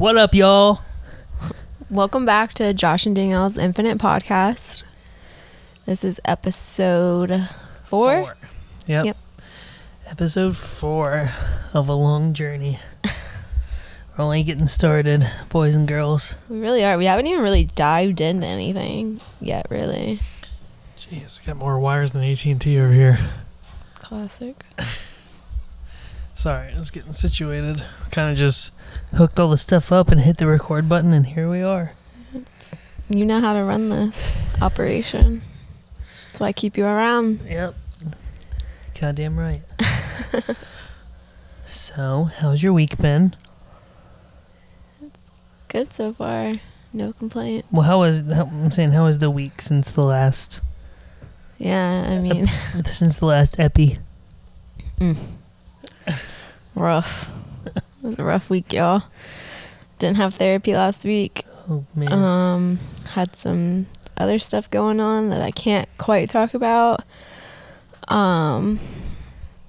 What up, y'all? Welcome back to Josh and Danielle's Infinite Podcast. This is episode four. Yep. Yep. Episode four of a long journey. We're only getting started, boys and girls. We really are. We haven't even really dived into anything yet, really. Jeez, we got more wires than AT and T over here. Classic. Sorry, I was getting situated. Kind of just Hooked all the stuff up and hit the record button, and here we are. You know how to run this operation. That's why I keep you around. Yep. Goddamn right. so, how's your week been? Good so far. No complaint. Well, how was how, I'm saying how was the week since the last Yeah, I mean, since the last epi? Mm. rough. It was a rough week, y'all. Didn't have therapy last week. Oh man. Um, had some other stuff going on that I can't quite talk about. Um,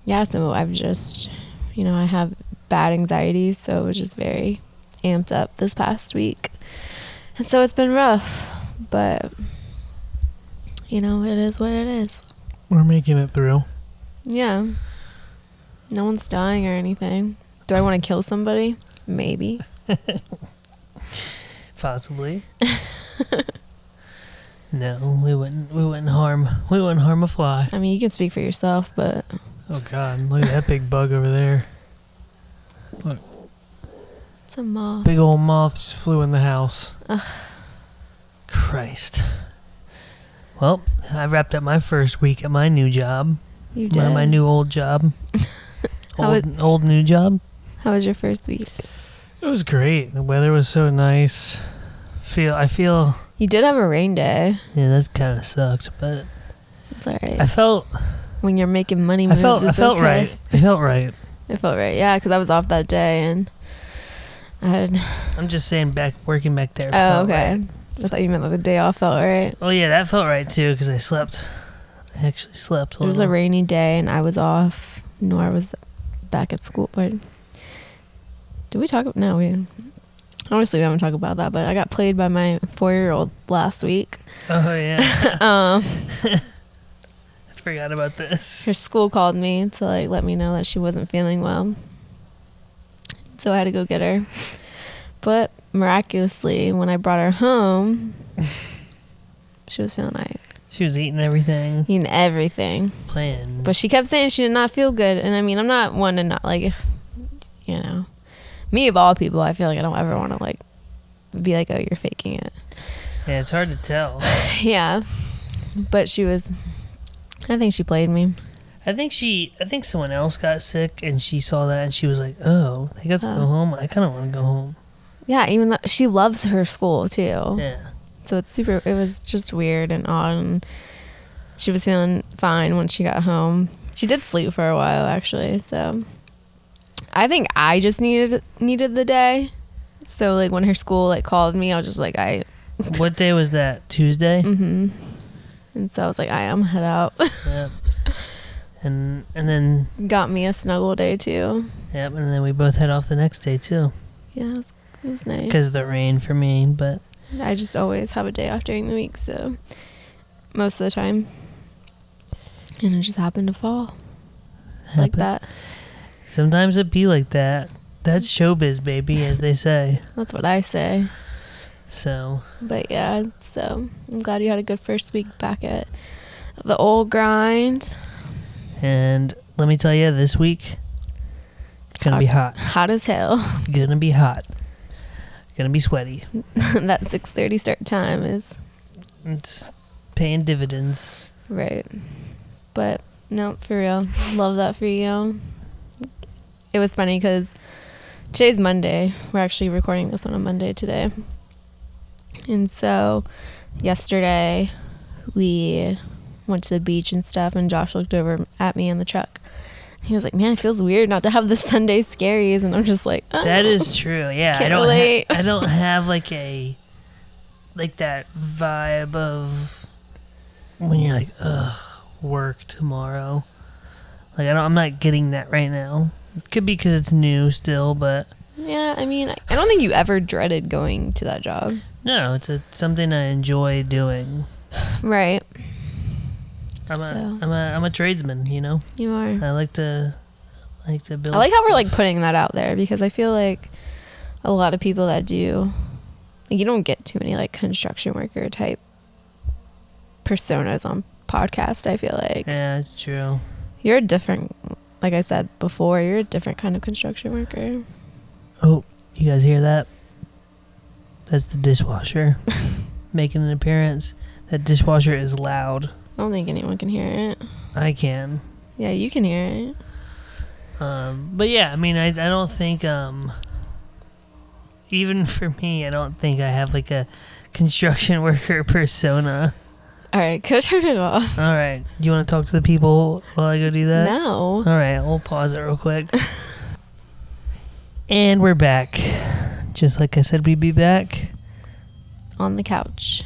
yeah, so I've just, you know, I have bad anxiety, so it was just very amped up this past week. And so it's been rough, but you know, it is what it is. we're making it through. Yeah. No one's dying or anything. Do I want to kill somebody? Maybe. Possibly. no, we wouldn't. We wouldn't harm. We wouldn't harm a fly. I mean, you can speak for yourself, but Oh God, look at that big bug over there. it's a moth. Big old moth just flew in the house. Christ. Well, I wrapped up my first week at my new job. You My, did. my new old job. How old, old new job. How was your first week? It was great. The weather was so nice. Feel I feel You did have a rain day. Yeah, that kind of sucked, but It's all I felt. when you're making money I moves, felt. I felt okay. right. I felt right. It felt right. Yeah, because I was off that day and I had. I'm just saying, back working back there. Oh, okay. right. I thought you meant like the day off felt right. Oh yeah, that felt right too because I slept. I actually slept. A It was a rainy day and I was off. Nor was back at school. But did we talk? No, we. Honestly, we haven't talked about that. But I got played by my four-year-old last week. Oh yeah, Um, I forgot about this. her school called me to like let me know that she wasn't feeling well. So I had to go get her. But miraculously, when I brought her home, she was feeling nice, She was eating everything, eating everything. playing. But she kept saying she did not feel good. And I mean, I'm not one to not like, you know, me of all people, I feel like I don't ever want to like be like, oh, you're faking it. yeah, it's hard to tell. Yeah. But she was, I think she played me. I think she. I think someone else got sick, and she saw that, and she was like, "Oh, they got to Oh. go home. I kind of want to go home." Yeah, even though she loves her school too. Yeah. So it's super, it was just weird and odd. And she was feeling fine when she got home. She did sleep for a while actually. So I think I just needed, needed the day. So like when her school like called me, I was just like, I, what day was that? Tuesday. mm-hmm. And so I was like, I am head out. yeah. And and then Got me a snuggle day too. yep, and then we both head off the next day too, Yeah, it was, it was nice. because the rain for me. But I just always have a day off during the week, so most of the time. And it just happened to fall like that. Sometimes it be like that. That's showbiz, baby, as they say. That's what I say. So But yeah, so I'm glad you had a good first week back at the old grind. And let me tell you, this week it's gonna be hot. Hot as hell. Gonna be hot. Gonna be sweaty. that 6:30 start time is It's paying dividends. right. But no, for real. Love that for you. It was funny cuz today's Monday. We're actually recording this on a Monday today. And so yesterday we went to the beach and stuff and Josh looked over at me in the truck. He was like, "Man, it feels weird not to have the Sunday scaries." And I'm just like, oh. That is true. Yeah, I don't. Ha- I don't have like a like that vibe of when you're like, ugh, work tomorrow. Like I don't. I'm not getting that right now. It could be because it's new still, but Yeah, I mean, I don't think you ever dreaded going to that job. No, it's a something I enjoy doing. Right. I'm So- a I'm a I'm a tradesman, you know. You are. I like to like to build. I like how we're like putting that out there because I feel like a lot of people that do like you don't get too many like construction worker type personas on podcast, I feel like. Yeah, it's true. You're a different like I said before, you're a different kind of construction worker. Oh, you guys hear that? That's the dishwasher making an appearance. That dishwasher is loud. I don't think anyone can hear it. I can. Yeah, you can hear it. Um, but yeah, I mean, I, I don't think, um, even for me, I don't think I have like a construction worker persona. All right, go turn it off. All right. Do you want to talk to the people while I go do that? No. All right. We'll pause it real quick. and we're back. Just like I said, we'd be back. On the couch,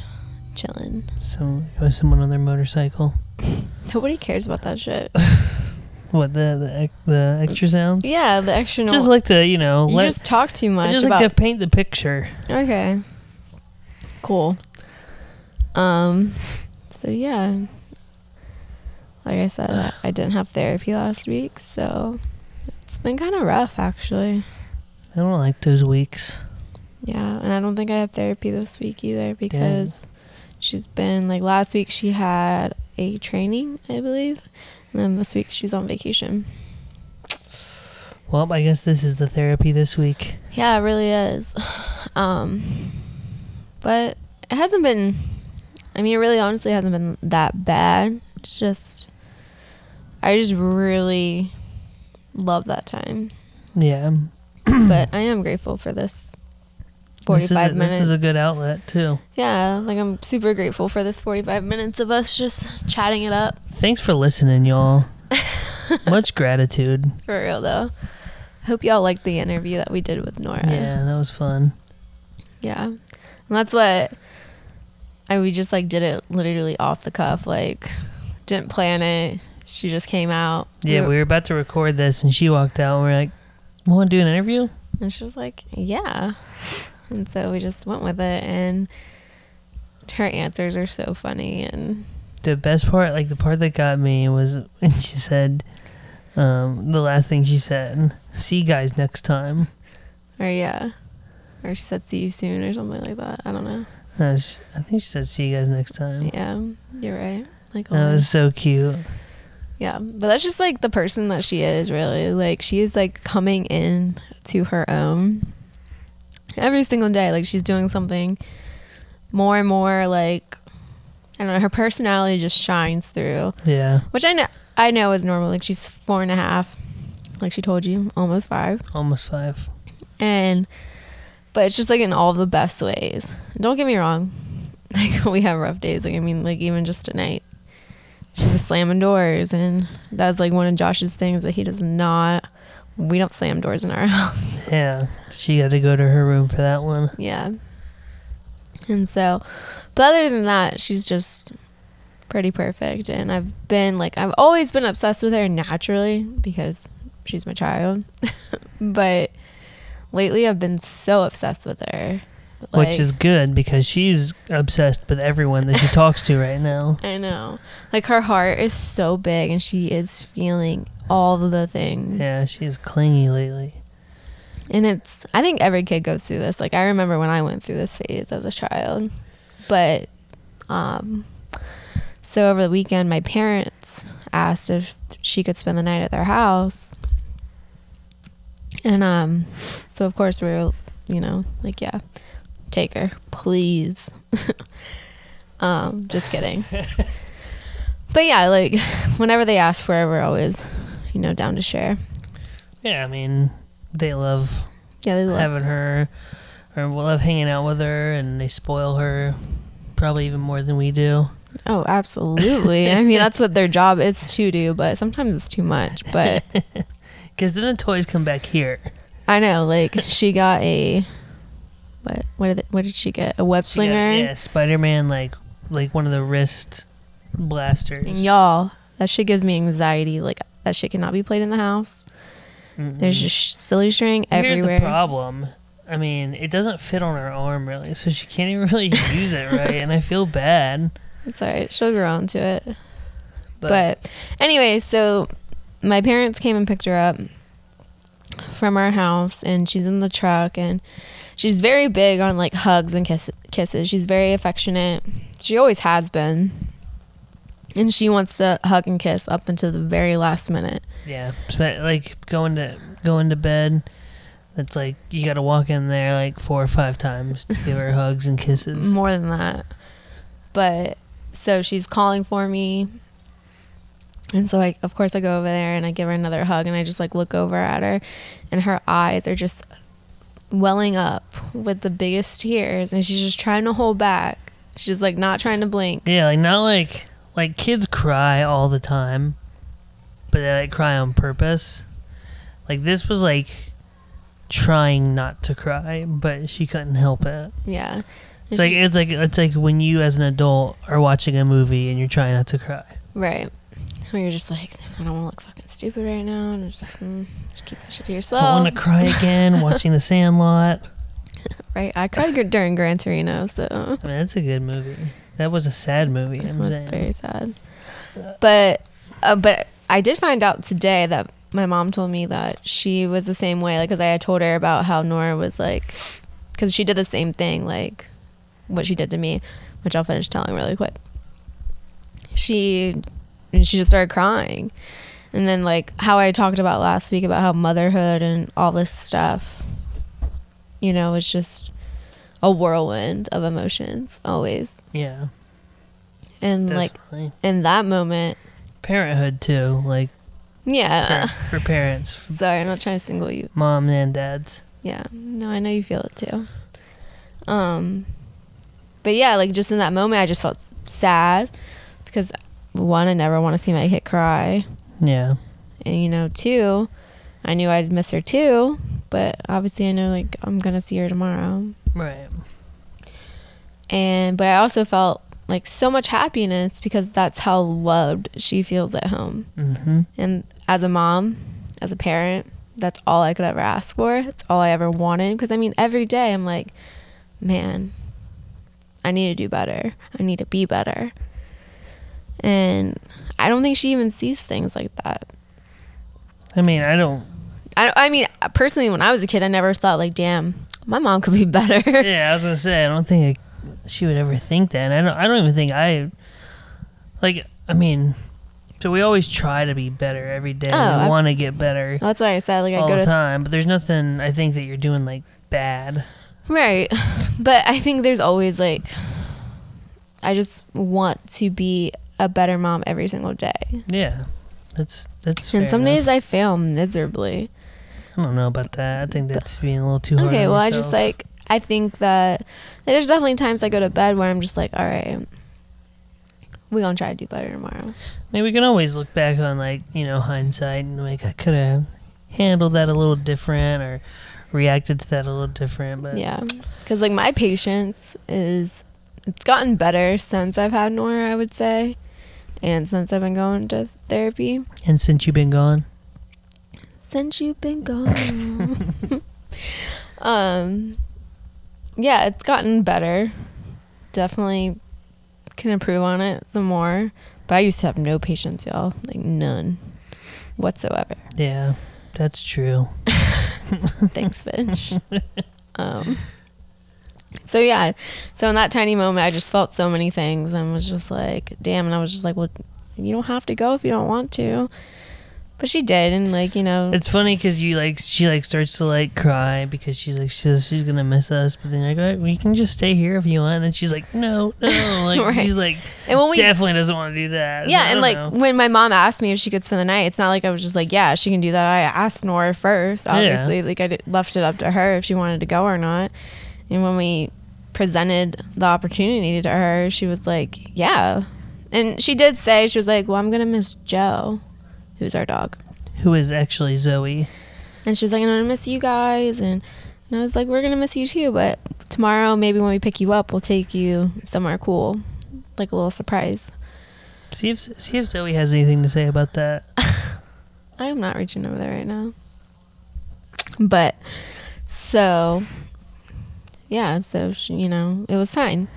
chilling. So, was someone on their motorcycle? Nobody cares about that shit. What the the, the extra sounds? yeah, the extra noise. Just like to you know, you let, just talk too much. I just about like to paint the picture. Okay. Cool. Um so yeah. Like I said, I, I didn't have therapy last week, so it's been kind of rough actually. I don't like those weeks. Yeah, and I don't think I have therapy this week either because she's been like last week she had a training, I believe. And then this week she's on vacation. Well, I guess this is the therapy this week. Yeah, it really is. Um, but it hasn't been. I mean, it really, honestly, hasn't been that bad. It's just, I just really love that time. Yeah. but I am grateful for this. This is, a, Forty-five minutes. this is a good outlet too. Yeah, like I'm super grateful for this forty-five minutes of us just chatting it up. Thanks for listening, y'all. Much gratitude. For real though. Hope y'all liked the interview that we did with Nora. Yeah, that was fun. Yeah. And that's what I we just like did it literally off the cuff, like didn't plan it. She just came out. Yeah, we were about to record this, and she walked out. and We are like, "We "Want to do an interview?" and she was like, "Yeah." And so we just went with it and her answers are so funny and The best part, like the part that got me, was when she said, um, the last thing she said, "See you guys next time." or yeah. Or she said see you soon or something like that. I don't know. I think she said, "See you guys next time." Yeah, you're right. Like That always. was so cute. Yeah, but that's just like the person that she is, really. Like she is like coming in to her own every single day. Like she's doing something more and more. Like I don't know, her personality just shines through, Yeah, which I know I know is normal. Like she's four and a half, like she told you, almost five, almost five. and but it's just like in all the best ways. Don't get me wrong, like we have rough days. Like I mean, like even just tonight, she was slamming doors, and that's like one of Josh's things that he does not. We don't slam doors in our house. Yeah, she had to go to her room for that one. yeah. And so, but other than that, she's just pretty perfect. And I've been like, I've always been obsessed with her naturally because she's my child. but lately, I've been so obsessed with her. Which is good because she's obsessed with everyone that she talks to right now. I know. Like her heart is so big and she is feeling all the things. Yeah, she is clingy lately. And it's I think every kid goes through this. Like I remember when I went through this phase as a child. But um so over the weekend my parents asked if she could spend the night at their house. And um so of course we were you know, like yeah, take her, please. um just kidding. but yeah, like whenever they ask for it, we're always, you know, down to share. Yeah, I mean, they love Yeah, they love having her, or love hanging out with her, and they spoil her probably even more than we do. Oh, absolutely. I mean, that's what their job is to do, but sometimes it's too much. But Because then the toys come back here. I know, like she got a what? What did what did she get? A web She got- slinger. yeah, Spider Man, like like one of the wrist blasters. And y'all, that shit gives me anxiety. Like that shit cannot be played in the house. There's just silly string Here's everywhere. the problem. I mean, it doesn't fit on her arm really, so she can't even really use it right, and I feel bad. It's alright. She'll grow into it. But, But anyway, so my parents came and picked her up from our house, and she's in the truck, and she's very big on like hugs and kiss- kisses. She's very affectionate. She always has been. And she wants to hug and kiss up until the very last minute. yeah, like going to going to bed. It's like you got to walk in there like four or five times to give her hugs and kisses. More than that. But so she's calling for me. And so I of course I go over there and I give her another hug and I just like look over at her and her eyes are just welling up with the biggest tears and she's just trying to hold back. She's like not trying to blink. Yeah, like not like like kids cry all the time, but they like cry on purpose. Like this was like trying not to cry, but she couldn't help it. Yeah. It's like it's like it's like when you as an adult are watching a movie and you're trying not to cry. right. When you're just like, I don't want to look fucking stupid right now. And just, mm, just keep that shit to yourself. I want to cry again watching The Sandlot. right. I cried during Gran Torino, so I mean, that's a good movie. That was a sad movie. It I'm was saying. very sad. But uh, but I did find out today that my mom told me that she was the same way. Like, because I had told her about how Nora was like, because she did the same thing, like what she did to me, which I'll finish telling really quick. She and she just started crying, and then like how I talked about last week about how motherhood and all this stuff, you know, it's just a whirlwind of emotions always, yeah, and like in that moment, Parenthood too, like yeah. for, for parents, Sorry, I'm not trying to single you. mom and dads. Yeah, no, I know you feel it too. Um, but yeah, like just in that moment, I just felt sad because one, I never want to see my kid cry, Yeah, and you know, two, I knew I'd miss her too. But obviously, I know like I'm gonna see her tomorrow, right. and but I also felt like so much happiness because that's how loved she feels at home. hmm And as a mom, as a parent, that's all I could ever ask for. That's all I ever wanted. Because I mean, every day I'm like, man, I need to do better. I need to be better. And I don't think she even sees things like that. I mean, I don't. I, I mean, personally, when I was a kid, I never thought, like, damn, my mom could be better. Yeah, I was gonna say I don't think I, she would ever think that. And I don't. I don't even think I. Like, I mean, so we always try to be better every day. Oh, we want to get better that's why I said, like, I all go the time. But there's nothing I think that you're doing like bad. Right. But I think there's always, like, I just want to be a better mom every single day. Yeah, that's that's. And some enough. days I fail miserably. I don't know about that. I think that's being a little too hard. Okay, well, I just like I think that like, there's definitely times I go to bed where I'm just like, all right, we're gonna try to do better tomorrow. I mean, we can always look back on like you know hindsight and like I could have handled that a little different or reacted to that a little different. But Yeah, because like my patience is it's gotten better since I've had Nora, I would say, and since I've been going to therapy. and since you've been gone, Since you've been gone, um, yeah, it's gotten better. Definitely can improve on it some more. But I used to have no patience, y'all. Like none whatsoever. yeah, that's true. Thanks, bitch. um, so yeah, so in that tiny moment, I just felt so many things and was just like, damn. And I was just like, well, you don't have to go if you don't want to. But she did, and like you know, It's funny because you like she like starts to like cry because she's like she says she's gonna miss us, but then you're like, "All right, well, can just stay here if you want. And then she's like, no, no, like Right. she's like and when we definitely doesn't want to do that. yeah, and like know. when my mom asked me if she could spend the night, it's not like I was just like, yeah, she can do that. I asked Nora first, obviously. Like I did, left it up to her if she wanted to go or not. And when we presented the opportunity to her, she was like, yeah. And she did say she was like, well, I'm gonna miss Joe, who's our dog. who is actually Zoe? And she was like, I'm gonna miss you guys, and, and I was like, we're gonna miss you too. But tomorrow, maybe when we pick you up, we'll take you somewhere cool, like a little surprise. See if see if Zoe has anything to say about that. I am not reaching over there right now. But so yeah, so she, you know, it was fine.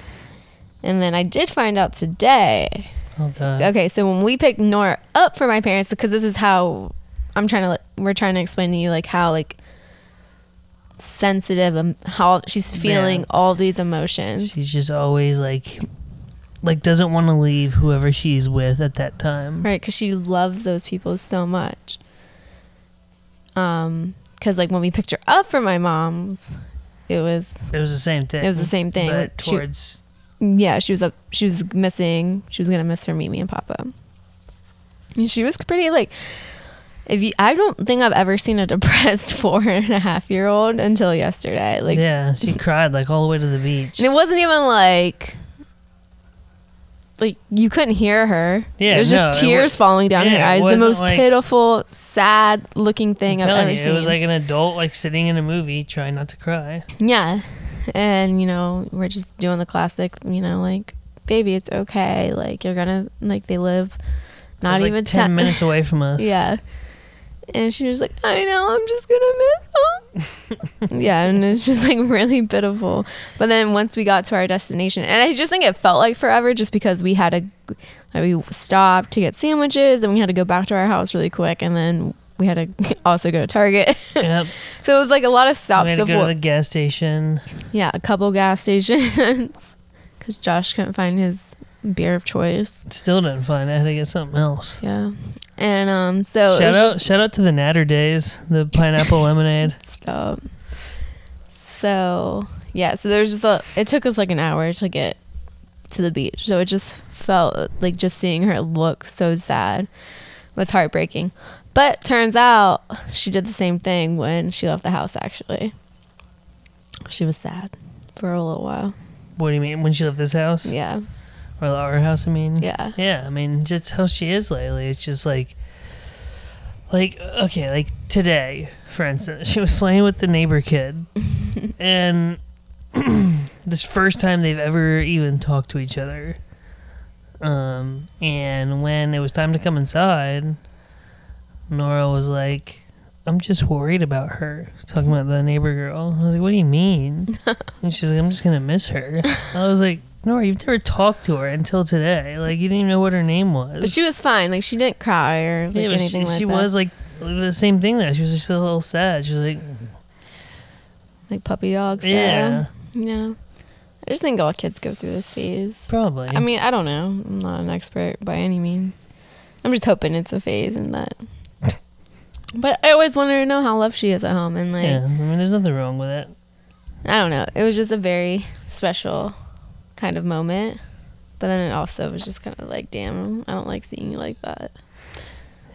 And then I did find out today. Oh god. Okay, so when we picked Nora up for my parents, because this is how I'm trying to, like, we're trying to explain to you like how like sensitive and how she's feeling Yeah. all these emotions. She's just always like, like doesn't want to leave whoever she's with at that time. Right, because she loves those people so much. Um, because like when we picked her up for my mom's, it was It was the same thing. It was the same thing, But towards yeah, she was up. She was missing. She was gonna miss her Mimi and Papa. And she was pretty like. If you, I don't think I've ever seen a depressed four and a half year old until yesterday. Like, yeah, she cried like all the way to the beach. and it wasn't even like. Like you couldn't hear her. Yeah, it was just no, tears wa- falling down her yeah, it eyes. The most like- pitiful, sad looking thing I'm I've ever you, seen. it was like an adult like sitting in a movie trying not to cry. Yeah. And, you know, we're just doing the classic, you know, like, baby, it's okay. Like, you're gonna, like, they live not Like, even 10 ten minutes away from us. Yeah. And she was like, I know, I'm just gonna miss them. yeah, and it's just like really pitiful. But then once we got to our destination, and I just think it felt like forever just because we had to, like, we stopped to get sandwiches and we had to go back to our house really quick. And then we had to also go to Target. Yep. so it was like a lot of stops. We had to go to the gas station. Yeah, a couple gas stations because Josh couldn't find his beer of choice. Still didn't find it. I had to get something else. Yeah, and um, so shout out! just- Shout out to the Naturdays, the pineapple lemonade. stop. So yeah, so there's just a. It took us like an hour to get to the beach, so it just felt like just seeing her look so sad was heartbreaking. But turns out she did the same thing when she left the house. Actually, she was sad for a little while. What do you mean? When she left this house Yeah, or our house? I mean, yeah. Yeah, I mean, just how she is lately. It's just like, like okay, like today, for instance, she was playing with the neighbor kid, and this first time they've ever even talked to each other. Um, and when it was time to come inside, Nora was like, "I'm just worried about her." Talking about the neighbor girl. I was like, "What do you mean?" and she's like, "I'm just gonna miss her." I was like. Nora, you've never talked to her until today. Like you didn't even know what her name was. But she was fine. Like she didn't cry or like yeah, but anything she, like she that. was like the same thing though. She was just a little sad. She was like, like puppy dogs. style. yeah, Yeah. I just think all kids go through this phase. probably. I mean, I don't know. I'm not an expert by any means. I'm just hoping it's a phase and that. But I always wanted to know how loved she is at home and like yeah. I mean, there's nothing wrong with it. I don't know. It was just a very special kind of moment. But then it also was just kind of like, damn, I don't like seeing you like that.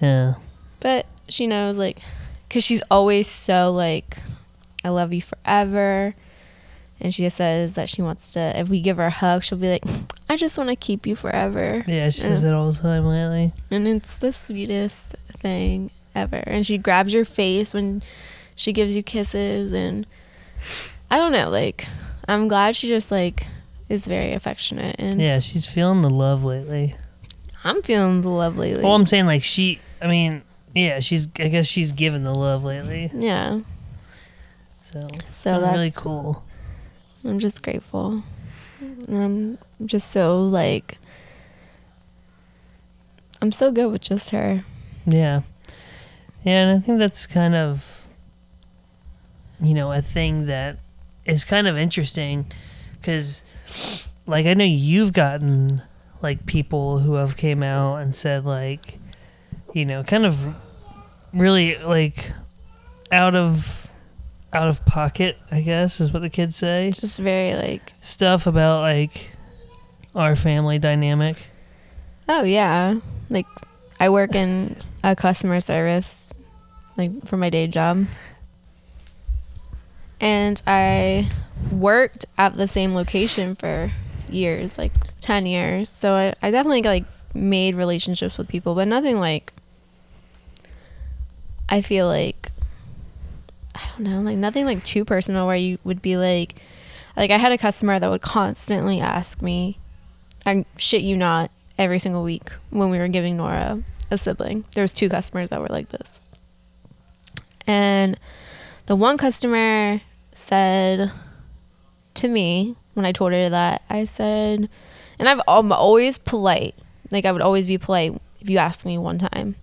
Yeah, But she knows, like, because she's always so, like, I love you forever. And she just says that she wants to, if we give her a hug, she'll be like, I just want to keep you forever. yeah. She says Yeah. that all the time lately. And it's the sweetest thing ever. And she grabs your face when she gives you kisses. And I don't know, like, I'm glad she just, like, is very affectionate. And Yeah, she's feeling the love lately. I'm feeling the love lately. Well, I'm saying like she. I mean, yeah, she's. I guess she's given the love lately. yeah. So, So that's really cool. I'm just grateful. I'm just so like I'm so good with just her. Yeah. Yeah, and I think that's kind of you know, a thing that is kind of interesting cuz like I know you've gotten like people who have came out and said like you know, kind of really like out of out of pocket, I guess is what the kids say. Just very like Stuff about like our family dynamic. oh yeah. Like I work in a customer service like for my day job. And I worked at the same location for years, like 10 years. So I, I definitely like made relationships with people, but nothing like I feel like I don't know, like nothing like too personal where you would be like like I had a customer that would constantly ask me I shit you not every single week when we were giving Nora a sibling. There was two customers that were like this. And the one customer said to me when I told her that, I said, and I've, I'm always polite. Like, I would always be polite if you asked me one time.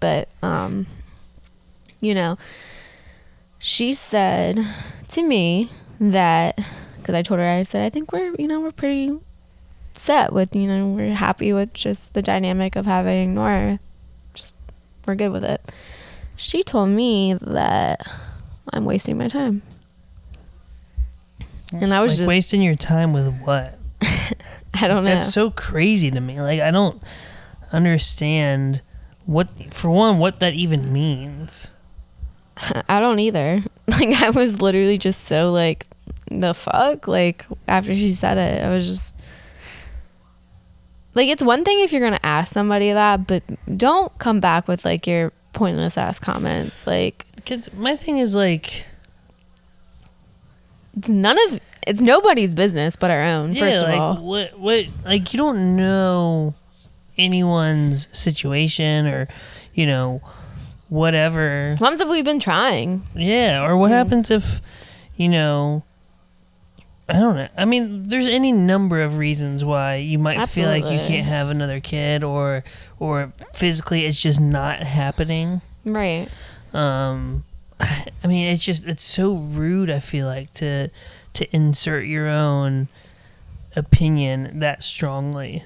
But, um, you know, she said to me that, because I told her, I said, I think we're, you know, we're pretty set with, you know, we're happy with just the dynamic of having Nora. Just, we're good with it. She told me that I'm wasting my time. And I was like just, wasting your time with what? I don't know. That's so crazy to me. Like I don't understand what for one what that even means. I don't either. Like I was literally just so like the fuck like after she said it I was just like it's one thing if you're going to ask somebody that but don't come back with like your pointless ass comments like Cause my thing is like it's none of it's nobody's business but our own yeah, first of like all what what like you don't know anyone's situation or you know whatever. What happens if we've been trying Yeah, or what Mm. happens if, you know, I don't know. I mean, there's any number of reasons why you might feel like you can't have another kid, or or physically it's just not happening. right Um, I mean, it's just it's so rude. I feel like to to insert your own opinion that strongly.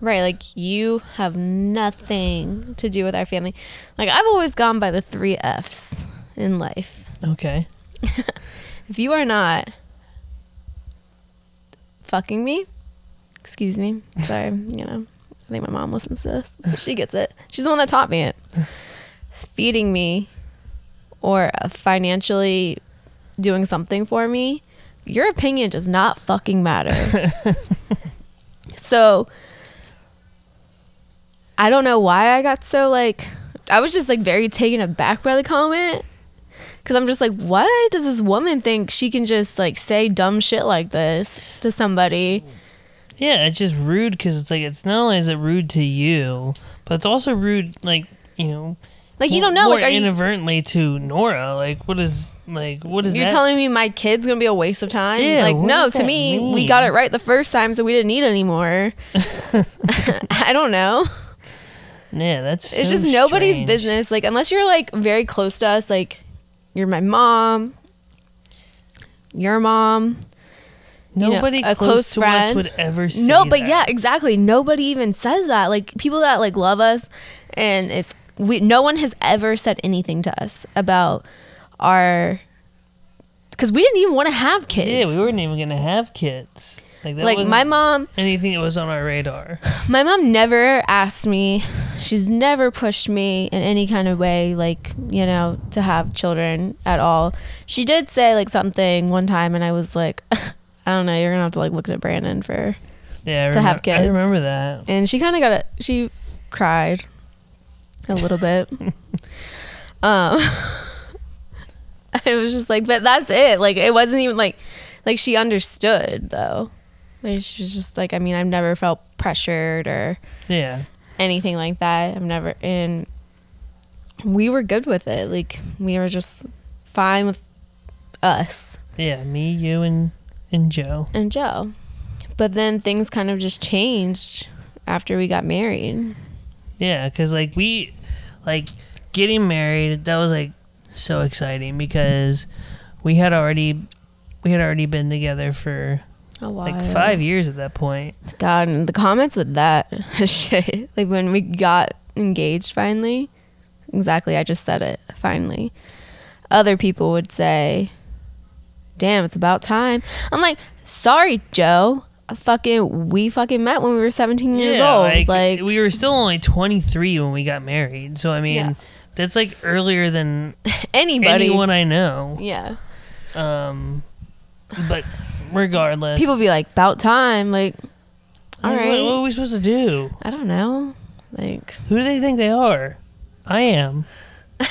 Right, like you have nothing to do with our family. Like I've always gone by the three F's in life. Okay. If you are not fucking me, excuse me, sorry, you know, I think my mom listens to this. She gets it. She's the one that taught me it. Feeding me or financially doing something for me, your opinion does not fucking matter. so I don't know why I got so like I was just like very taken aback by the comment cuz I'm just like what does this woman think she can just like say dumb shit like this to somebody? Yeah, it's just rude because it's like it's not only is it rude to you, but it's also rude like you know Like you don't know more like are you inadvertently to Nora. Like, what is like what is you're that? telling me my kid's to be a waste of time? Yeah, like no, to me we got it right the first time so we didn't need anymore. I don't know. yeah, that's it's so just nobody's strange. business like unless you're like very close to us like you're my mom your mom know, Nobody a close, close to friend. us would ever say that. no but that. yeah exactly nobody even says that like people that like love us and it's we no one has ever said anything to us about our because we didn't even want to have kids Yeah, we weren't even gonna have kids. Like that like my mom anything that was on our radar. my mom never asked me she's never pushed me in any kind of way like you know to have children at all she did say like something one time and i was like i don't know you're gonna have to like look at brandon for Yeah, I To have kids. I remember that. and she kind of got it she cried a little bit um I was just like but that's it like it wasn't even like like she understood though like she was just like i mean i've never felt pressured or Yeah, anything like that. I've never and we were good with it. Like we were just fine with us yeah. Me, you, and and Joe. and Joe. But then things kind of just changed after we got married. Yeah, because like we, like getting married, that was like so exciting because we had already, we had already been together for A while. like five years at that point. God, and the comments with that shit. Like when we got engaged finally. Exactly, I just said it. Finally. Other people would say, Damn, it's about time. I'm like, sorry, Joe. I fucking we fucking met when we were 17 years yeah, old. like, Like, we were still only twenty three when we got married. So I mean, Yeah. that's like earlier than anybody. anyone I know. Yeah. Um, but regardless, People be like, about time. Like, all like, right. what, what are we supposed to do? I don't know. Like, Who do they think they are? I am. I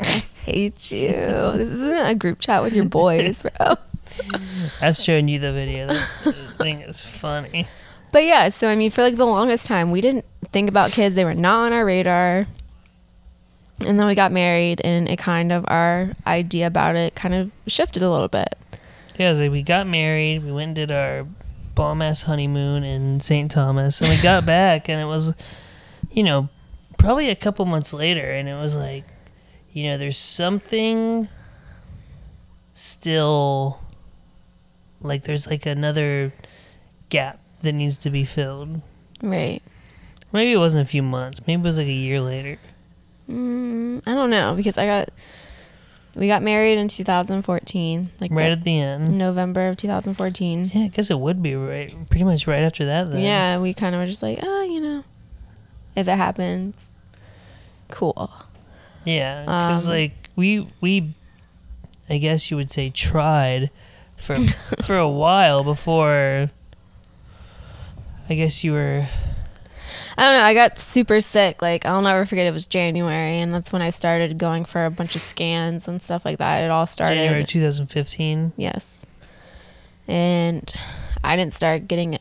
hate you. this isn't a group chat with your boys, bro. I've shown you the video. That thing is funny. But yeah, so I mean, for like the longest time, we didn't think about kids. They were not on our radar. And then we got married, and it kind of our idea about it kind of shifted a little bit. Yeah, it was like we got married, we went and did our bomb ass honeymoon in St. Thomas, and we got back, and it was, you know, probably a couple months later, and it was like, you know, there's something still, like, there's like another gap that needs to be filled. Right. Maybe it wasn't a few months, maybe it was like a year later. Mm, I don't know because I got we got married in 2014, like right the- at the end. November of 2014. Yeah, I guess it would be right, pretty much right after that. Then. Yeah, we kind of were just like, oh, you know, if it happens, cool. Yeah, because Um, like we we, I guess you would say tried for for a while before. I guess you were I don't know. I got super sick. Like I'll never forget. It was January, and that's when I started going for a bunch of scans and stuff like that. It all started. January 2015. Yes. And I didn't start getting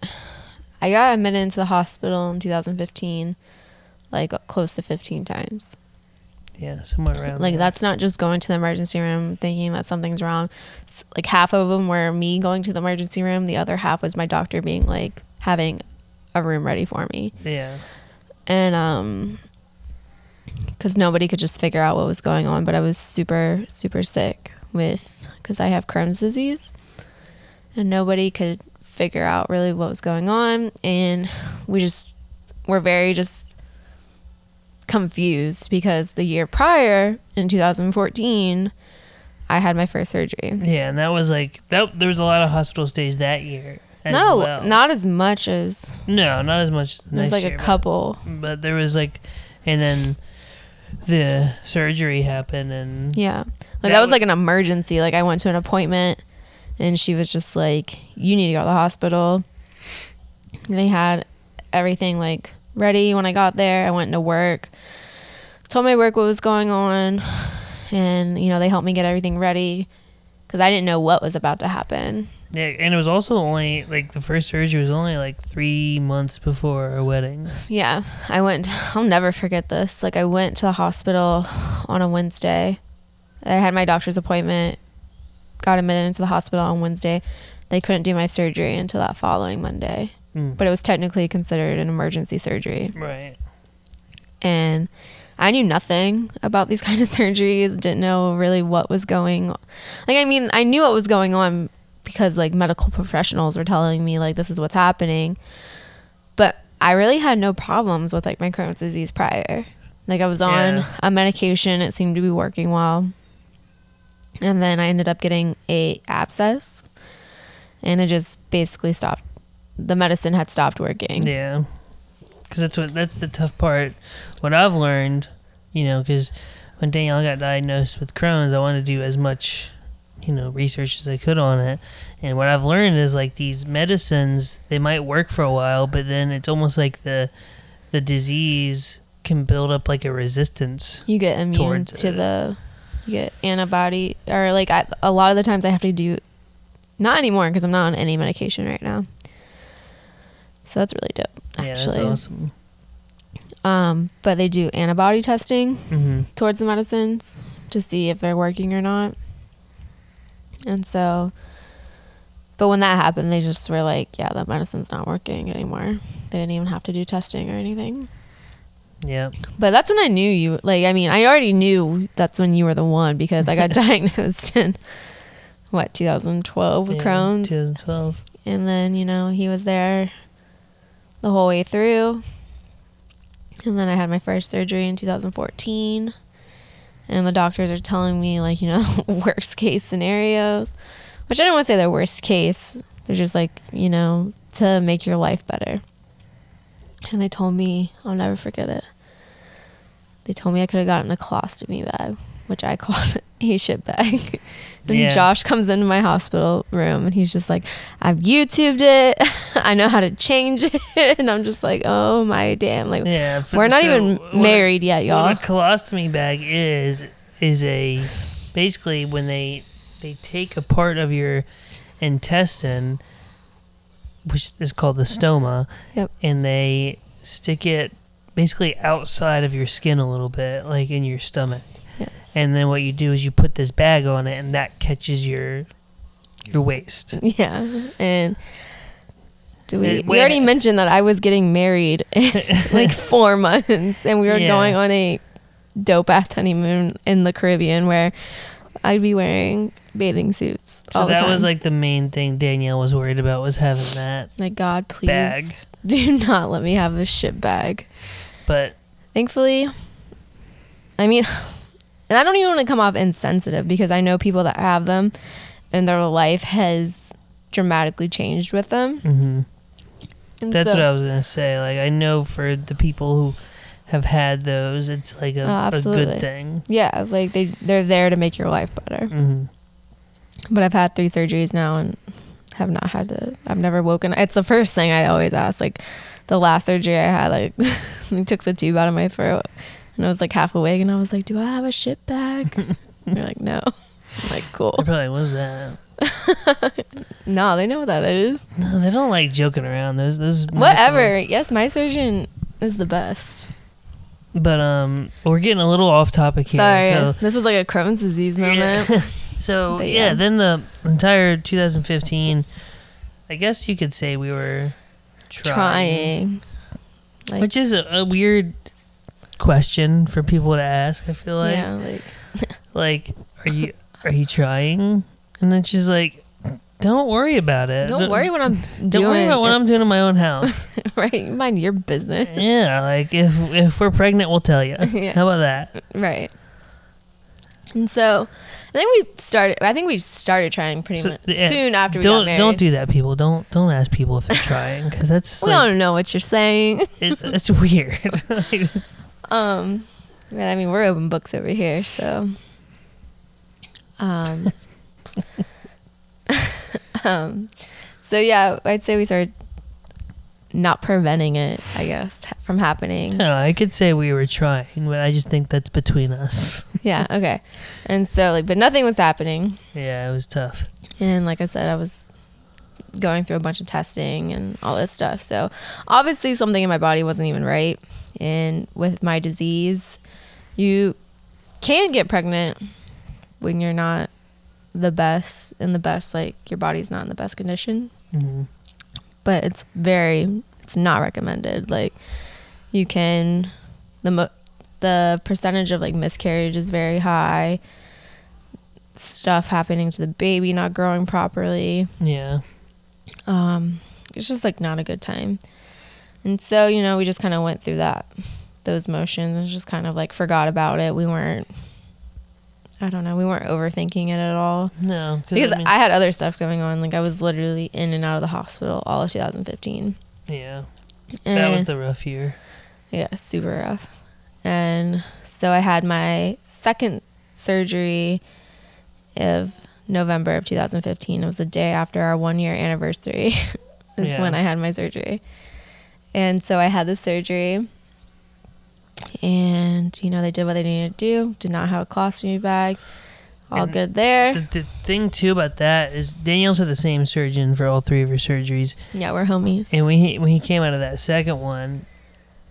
I got admitted into the hospital in 2015 like close to 15 times. Yeah, somewhere around. Like there. that's not just going to the emergency room thinking that something's wrong. Like half of them were me going to the emergency room, the other half was my doctor being like having a room ready for me. Yeah, And um cuz nobody could just figure out what was going on, but I was super super sick with cuz I have Crohn's disease. And nobody could figure out really what was going on and we just were very just confused because the year prior in 2014 I had my first surgery. yeah, and that was like that. There was a lot of hospital stays that year. As Not a, well. not as much as no, not as much. As the there's like year, a couple. but there was like, and then the surgery happened, and Yeah. Like That that, was would- like an emergency. Like I went to an appointment and she was just like, You need to go to the hospital. And they had everything like ready when I got there. I went to work. Told my work what was going on and you know, they helped me get everything ready because I didn't know what was about to happen. yeah, and it was also only like the first surgery was only like three months before our wedding. Yeah, I went. I'll never forget this. Like I went to the hospital on a Wednesday. I had my doctor's appointment. Got admitted into the hospital on Wednesday. They couldn't do my surgery until that following Monday, Mm. but it was technically considered an emergency surgery. Right. And I knew nothing about these kind of surgeries. Didn't know really what was going. on. Like I mean, I knew what was going on because like medical professionals were telling me like this is what's happening. But I really had no problems with like my Crohn's disease prior. Like I was on Yeah. a medication, it seemed to be working well. And then I ended up getting a abscess and it just basically stopped. The medicine had stopped working. Yeah, because that's what that's the tough part. What I've learned, you know, because when Danielle got diagnosed with Crohn's, I wanted to do as much, you know, research as I could on it. And what I've learned is like these medicines, they might work for a while, but then it's almost like the the disease can build up like a resistance. you get immune to it. the you get antibody or like I, a lot of the times I have to do not anymore because I'm not on any medication right now. So that's really dope. Actually. Yeah, that's awesome. um, but they do antibody testing hmm towards the medicines to see if they're working or not. And so, but when that happened, they just were like, "Yeah, that medicine's not working anymore." They didn't even have to do testing or anything. Yeah. But that's when I knew you. Like, I mean, I already knew that's when you were the one because I got diagnosed in what 2012 with yeah, Crohn's, 2012. and then you know he was there the whole way through. And then I had my first surgery in 2014, and the doctors are telling me like you know worst case scenarios, which I don't want to say they're worst case. They're just like you know to make your life better. And they told me I'll never forget it. They told me I could have gotten a colostomy bag, which I called a shit bag. and Yeah. Josh comes into my hospital room and he's just like, I've YouTubed it. I know how to change it. and I'm just like, oh my damn. Like, Yeah. we're not so even what a- married yet, y'all. What a colostomy bag is is a basically when they they take a part of your intestine, which is called the stoma, Yep. and they stick it basically outside of your skin a little bit, like in your stomach. Yes. And then what you do is you put this bag on it, and that catches your your waist. Yeah, and do we? Wait, we already wait. mentioned that I was getting married in like four months, and we were Yeah. going on a dope ass honeymoon in the Caribbean where I'd be wearing bathing suits So all the that time. was like the main thing Danielle was worried about was having that like God, please bag. do not let me have this shit bag. But Thankfully, I mean, and I don't even want to come off insensitive because I know people that have them, and their life has dramatically changed with them. mhm. That's so- what I was gonna say. Like I know for the people who have had those, it's like a, Oh, a good thing. Yeah, like they they're there to make your life better. hmm But I've had three surgeries now and have not had to. I've never woken. It's the first thing I always ask. Like the last surgery I had, like they took the tube out of my throat, and I was like half awake, and I was like, "Do I have a shit bag?" they're like, "No." I'm like, cool. It probably was that. No, they know what that is. No, they don't like joking around. Those those Whatever. Yes, my surgeon is the best. But um, we're getting a little off topic here. Sorry, So, this was like a Crohn's disease moment. so But yeah. yeah. then the entire 2015, I guess you could say we were trying, Trying. Like, which is a, a weird question for people to ask. I feel like, yeah, like like, are you are you trying? And then she's like, "Don't worry about it. don't worry what I'm Don't doing. worry about what I'm doing in my own house. right, mind your business. yeah, like if if we're pregnant, we'll tell you. Yeah. How about that? Right. And so, I think we started. I think we started trying pretty So, much yeah, soon after we don't got married. don't do that, people. Don't don't ask people if they're trying because that's We like, don't know what you're saying. it's it's weird. Um, but I mean, we're open books over here, so. Um. um. So yeah, I'd say we started not preventing it, I guess, from happening. no, I could say we were trying, but I just think that's between us. yeah. Okay. And so like, but nothing was happening. Yeah, it was tough. And like I said, I was going through a bunch of testing and all this stuff. So obviously, something in my body wasn't even right. And with my disease, you can get pregnant when you're not the best in the best, like your body's not in the best condition. hmm But it's very, it's not recommended. Like you can, the mo- the percentage of like miscarriage is very high. Stuff happening to the baby not growing properly Yeah, um, it's just like not a good time. And so, you know, we just kind of went through that, those motions and just kind of like forgot about it. We weren't, I don't know, we weren't overthinking it at all. no, Because I I, had other stuff going on. Like I was literally in and out of the hospital all of 2015. yeah, And that was the rough year. yeah, super rough. And so I had my second surgery of November of 2015. It was the day after our one year anniversary. is Yeah. when I had my surgery. And so I had the surgery. And, you know, they did what they needed to do. Did not have a colostomy bag. All And good there. The, the thing too about that is Danielle's had the same surgeon for all three of her surgeries, yeah, we're homies. and when he when he came out of that second one,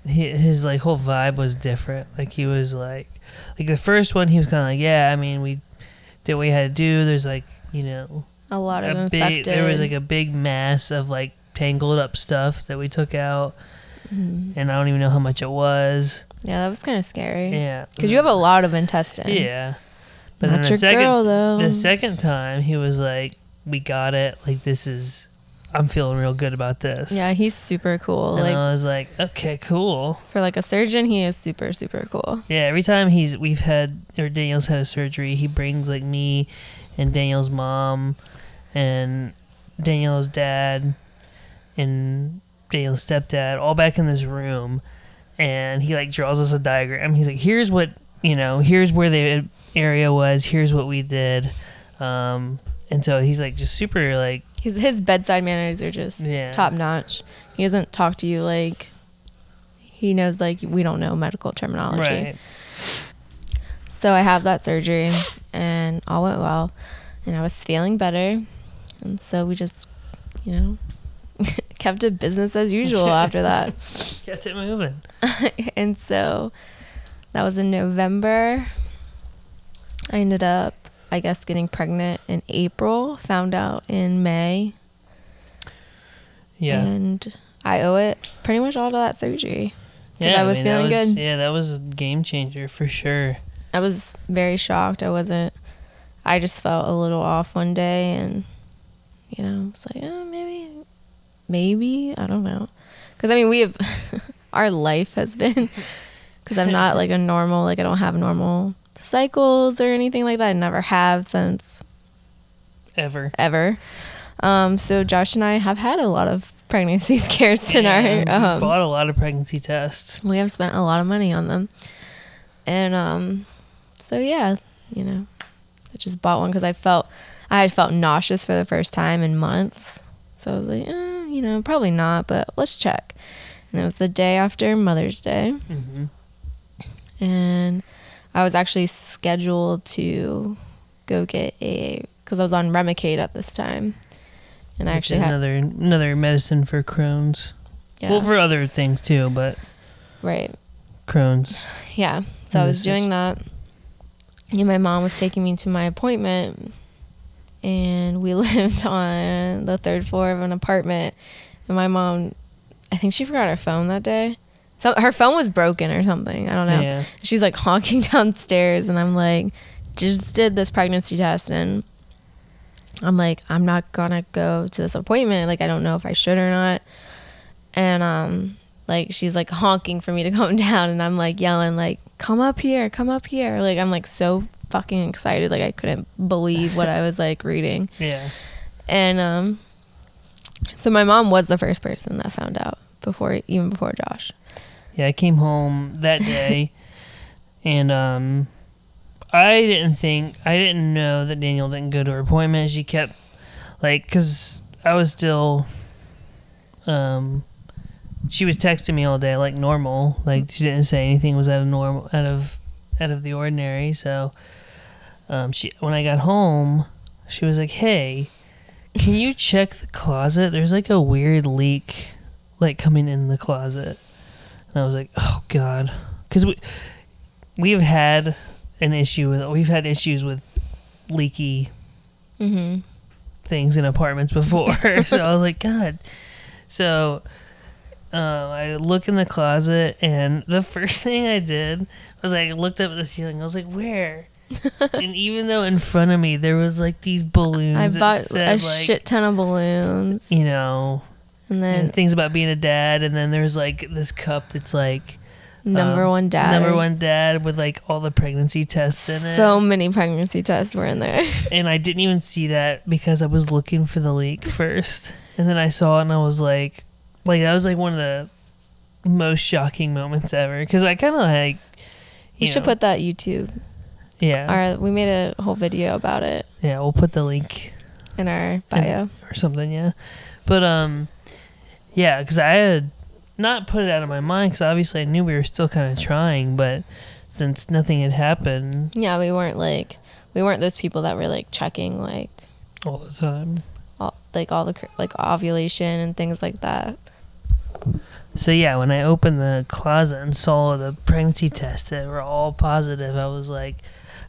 he, his like whole vibe was different. Like he was like, like the first one he was kind of like, yeah, I mean we did what we had to do. There's like you know A lot of a big there was like a big mass of like tangled up stuff that we took out, Mhm. and I don't even know how much it was. Yeah, that was kind of scary. Yeah, Because you have a lot of intestine. yeah. But Not then the second girl, though. the second time he was like, "We got it. Like this is, I'm feeling real good about this." Yeah, he's super cool. And like I was like, "Okay, cool." for like a surgeon, he is super super cool. Yeah. Every time he's we've had or Daniel's had a surgery, he brings like me and Daniel's mom and Daniel's dad and Daniel's stepdad all back in this room, and he like draws us a diagram. He's like, "Here's what you know. Here's where the area was. Here's what we did." Um, and so he's like just super like His his bedside manners are just Yeah. top notch. He doesn't talk to you like he knows like we don't know medical terminology. right. So I have that surgery and all went well and I was feeling better. And so we just, you know, kept it business as usual after that. Kept it moving. and so that was in November. I ended up, I guess, getting pregnant in April. Found out in May, Yeah. and I owe it pretty much all to that surgery. yeah, I was that feeling was- good. Yeah, that was a game changer for sure. I was very shocked. I wasn't. I just felt a little off one day, and you know, it's like, oh, maybe, maybe I don't know, because I mean, we have our life has been because I'm not like a normal, like I don't have normal cycles or anything like that. I never have since Ever. ever. Um, so Josh and I have had a lot of pregnancy scares in Yeah, our. Um, bought a lot of pregnancy tests. we have spent a lot of money on them and um so yeah you know i just bought one because i felt i had felt nauseous for the first time in months so i was like eh, you know probably not but let's check and it was the day after mother's day hmm and i was actually scheduled to go get a because i was on remicade at this time and i actually had another another medicine for Crohn's. yeah Well, for other things too, but right Crohn's. Yeah. So I was doing that. And my mom was taking me to my appointment. And we lived on the third floor of an apartment. And my mom, I think she forgot her phone that day. So her phone was broken or something. I don't know. Yeah. She's like honking downstairs. And I'm like, just did this pregnancy test. And I'm like, I'm not to go to this appointment. Like, I don't know if I should or not. And, um, like she's like honking for me to come down and I'm like yelling like come up here come up here like I'm like so fucking excited like I couldn't believe what I was like reading Yeah. and um so my mom was the first person that found out before even before Josh Yeah, I came home that day, and um, I didn't think I didn't know that Daniel didn't go to her appointment. She kept like, cause I was still, um, she was texting me all day like normal. Like she didn't say anything was out of normal, out of out of the ordinary. So, um, she when I got home, she was like, "Hey, can you check the closet? There's like a weird leak, like coming in the closet." And I was like, "Oh God," because we we've had an issue with we've had issues with leaky mm-hmm things in apartments before. so I was like, God. So um, I look in the closet, and the first thing I did was I looked up at the ceiling. I was like, Where? and even though in front of me there was like these balloons, I bought said, a like, shit ton of balloons. you know, and then things about being a dad, and then there's like this cup that's like number um, one dad. number one dad with like all the pregnancy tests in it. so many pregnancy tests were in there. And I didn't even see that because I was looking for the leak first, and then I saw it and I was like, like that was like one of the most shocking moments ever. Because I kind of like. you should put that YouTube yeah. Our we made a whole video about it. Yeah we'll put the link in our bio. or something yeah, but um yeah because I had not put it out of my mind because obviously I knew we were still kind of trying but since nothing had happened Yeah, we weren't like we weren't those people that were like checking like all the time. all, like all the like ovulation and things like that. So yeah, when I opened the closet and saw the pregnancy tests that were all positive, I was like,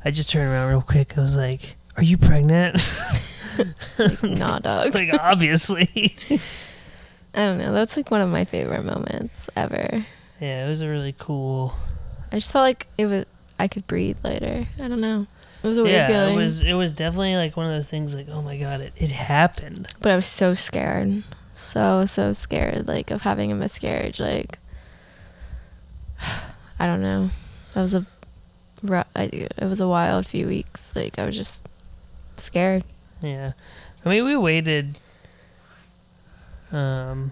I just turned around real quick. I was like, "Are you pregnant?" Like, nah, dog. like obviously. I don't know. That's like one of my favorite moments ever. yeah, it was a really cool. I just felt like it was I could breathe later. I don't know. It was a weird yeah, feeling. it was. It was definitely like one of those things. Like, oh my god, it, it happened. but I was so scared. So so scared like of having a miscarriage like I don't know. That was a it was a wild few weeks. Like I was just scared. Yeah, I mean, we waited. Um,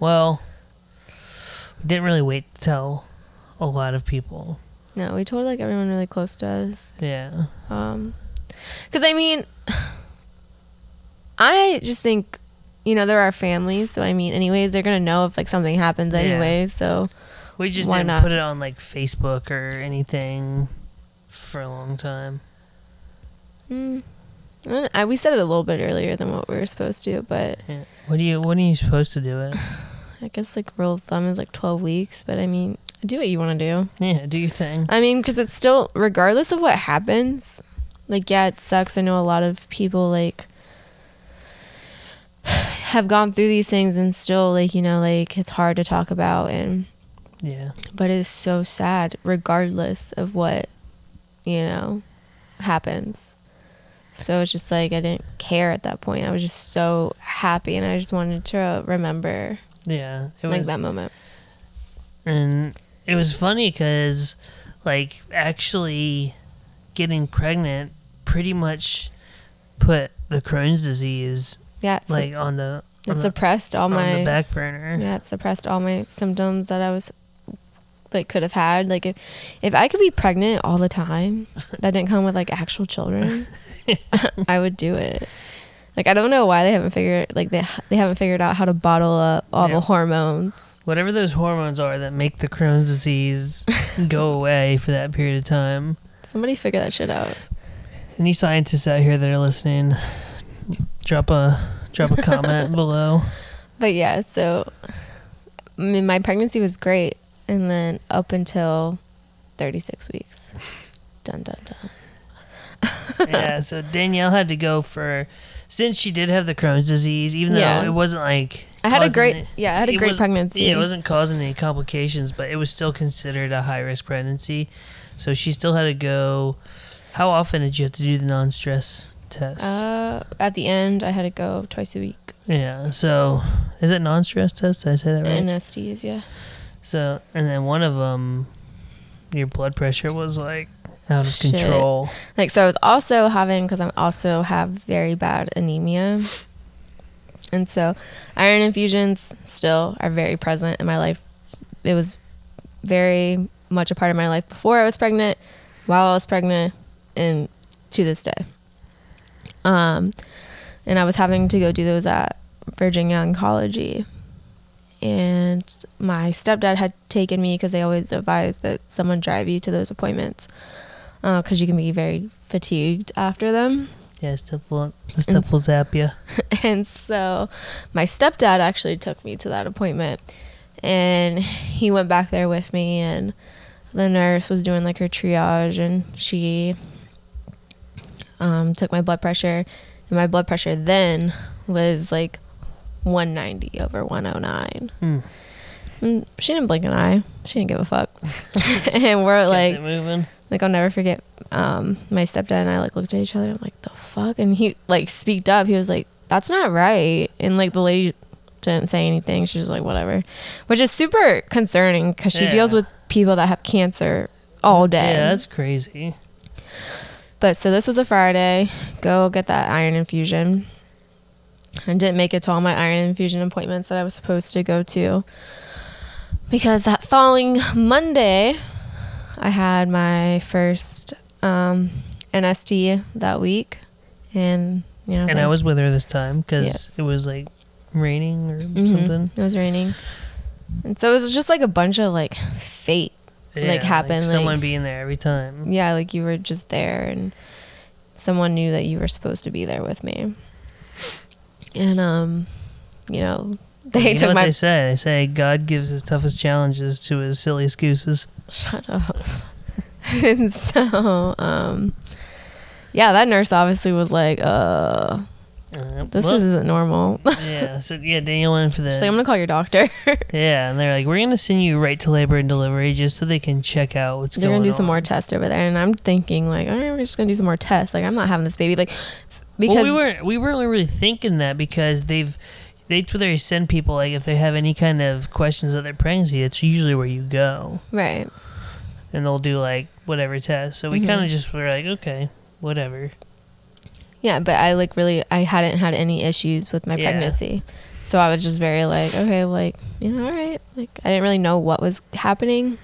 well, we didn't really wait to tell a lot of people. No, we told like everyone really close to us. Yeah. Um, because I mean, I just think, you know, there are families. So I mean, anyways, they're gonna know if like something happens Yeah. anyway. So We just Why didn't not? put it on like Facebook or anything for a long time. mm, I, we said it a little bit earlier than what we were supposed to, but Yeah. What do you? When are you supposed to do it? I guess like rule of thumb is like 12 weeks, but I mean, do what you want to do. Yeah, do your thing. I mean, because it's still, regardless of what happens, like, yeah, it sucks. I know a lot of people, like, have gone through these things and still, like, you know, like, it's hard to talk about. And, Yeah. but it's so sad, regardless of what, you know, happens. So it's just like, I didn't care at that point. I was just so happy and I just wanted to remember, Yeah. It like, that moment. and it was funny because like actually getting pregnant pretty much put the Crohn's disease Yeah, like on the it on suppressed all on my. the back burner. Yeah, it suppressed all my symptoms that I was like could have had. Like if if I could be pregnant all the time, that didn't come with like actual children, I would do it. Like I don't know why they haven't figured like they they haven't figured out how to bottle up all Yeah. the hormones. Whatever those hormones are that make the Crohn's disease go away for that period of time. Somebody figure that shit out. Any scientists out here that are listening, drop a drop a comment below. But yeah, so I mean, my pregnancy was great, and then up until thirty six weeks, dun dun dun. yeah, so Danielle had to go for since she did have the Crohn's disease, even though Yeah. it wasn't like I had a great it- yeah, I had a great was- pregnancy. Yeah, it wasn't causing any complications, but it was still considered a high risk pregnancy. So she still had to go. How often did you have to do the non stress test? Uh, at the end, I had to go twice a week. yeah. So is it non stress test? Did I say that right? NSTs, yeah. So and then one of them, your blood pressure was like out of Shit. control. Like, so I was also having, because I also have very bad anemia. And so iron infusions still are very present in my life. It was very much a part of my life before I was pregnant, while I was pregnant, and to this day. Um, and I was having to go do those at Virginia Oncology. And my stepdad had taken me because they always advise that someone drive you to those appointments because you can be very fatigued after them. Yeah, stuff will stuff will zap you. And so my stepdad actually took me to that appointment and he went back there with me and the nurse was doing like her triage and she um, took my blood pressure and my blood pressure then was like 190 over 109 Hmm. and she didn't blink an eye she didn't give a fuck and we're like moving. like I'll never forget. Um, my stepdad and I like looked at each other. I'm like, the fuck, and he like speaked up. He was like, "That's not right." And like the lady didn't say anything. She was like, "Whatever," which is super concerning because she deals with people that have cancer all day. Yeah, that's crazy. But so this was a Friday. Go get that iron infusion. I didn't make it to all my iron infusion appointments that I was supposed to go to. Because that following Monday, I had my first um, NST that week. And, you know, And I thank- was with her this time because Yes. it was like raining or Mhm. something. It was raining. And so it was just like a bunch of like fate. Like, happened, like- someone being there every time. Yeah, like you were just there and someone knew that you were supposed to be there with me. And um, you know, they you know took what my they say? They say God gives his toughest challenges to his silliest gooses. shut up. and so um yeah, that nurse obviously was like, uh, Uh, this well, isn't normal. yeah. So yeah, Daniel went for the She's like, I'm gonna call your doctor. yeah, and they're like, we're gonna send you right to labor and delivery just so they can check out what's They're going on. They're gonna do some more tests over there, and I'm thinking like, all right, we're just gonna do some more tests. Like, I'm not having this baby. Like, because well, we weren't we weren't really thinking that because they've they they send people like if they have any kind of questions of their pregnancy, it's usually where you go right. and they'll do like whatever test. So we Mhm. kind of just were like, okay, whatever. Yeah, but I like really I hadn't had any issues with my Yeah. pregnancy. So I was just very like, okay, like, you know, all right. Like I didn't really know what was happening.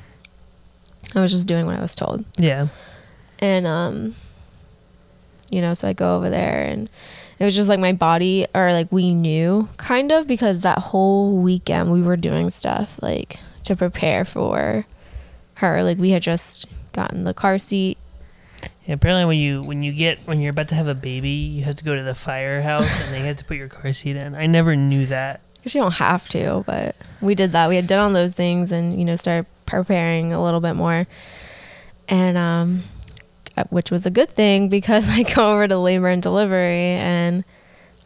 I was just doing what I was told. Yeah, And um you know, so I go over there and it was just like my body or like we knew kind of because that whole weekend we were doing stuff like to prepare for her. Like we had just gotten the car seat Yeah, apparently when you when you get when you're about to have a baby, you have to go to the firehouse and they have to put your car seat in. I never knew that. 'Cause you don't have to, but we did that. We had done all those things and, you know, started preparing a little bit more. And, um, Uh, which was a good thing because I go over to labor and delivery and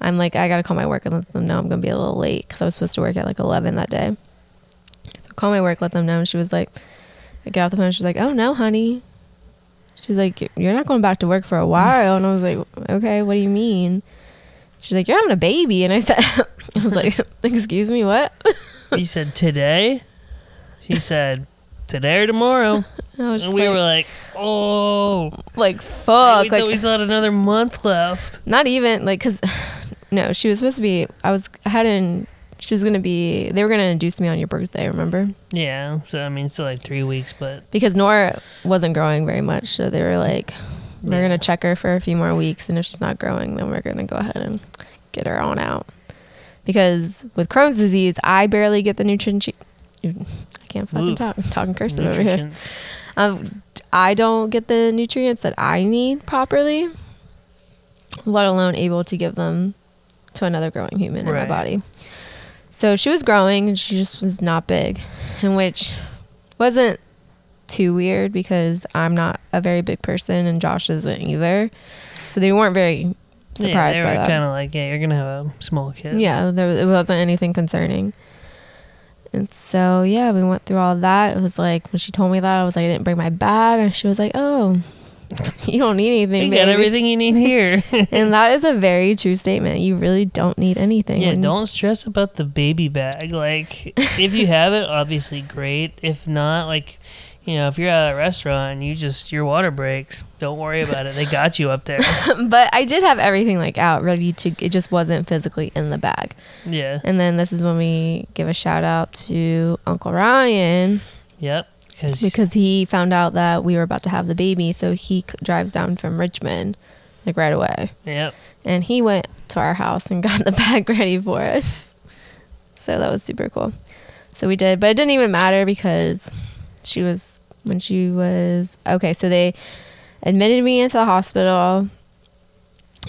I'm like, I got to call my work and let them know I'm going to be a little late because I was supposed to work at like 11 that day. So call my work, let them know. And she was like, I get off the phone. She's like, oh no, honey. She's like, "You're- you're not going back to work for a while. And I was like, okay, what do you mean? She's like, you're having a baby. And I said, I was like, excuse me, what? He said today. She said today or tomorrow. I was And we like, were like, oh, like, fuck. we thought Like, we still had another month left. not even like because no she was supposed to be i was i had in she was gonna be they were gonna induce me on your birthday remember Yeah, so I mean, still like three weeks, but because nora wasn't growing very much so they were like we're Yeah. gonna check her for a few more weeks and if she's not growing then we're gonna go ahead and get her on out because with crohn's disease i barely get the nutrient i can't fucking Ooh. talk I'm talking cursive over here nutrients. um, I don't get the nutrients that I need properly, let alone able to give them to another growing human in my Right. body. So she was growing and she just was not big, and which wasn't too weird because I'm not a very big person and Josh isn't either. So they weren't very surprised yeah, they by were that. kind of like, yeah, you're gonna have a small kid. Yeah, there it wasn't anything concerning. And so yeah, we went through all that. It was like when she told me that, I was like, I didn't bring my bag, and she was like, Oh, you don't need anything, you baby. got everything you need here. And that is a very true statement. You really don't need anything. yeah, don't stress about the baby bag. Like, if you have it, obviously great. If not, like, you know, if you're at a restaurant and you just your water breaks, don't worry about it. They got you up there. but I did have everything like out ready to. It just wasn't physically in the bag. Yeah. And then this is when we give a shout out to Uncle Ryan Yep. Cause because he found out that we were about to have the baby, so he c- drives down from Richmond like right away. Yep. and he went to our house and got the bag ready for us. So that was super cool. So we did, but it didn't even matter because she was when she was okay. So they admitted me into the hospital.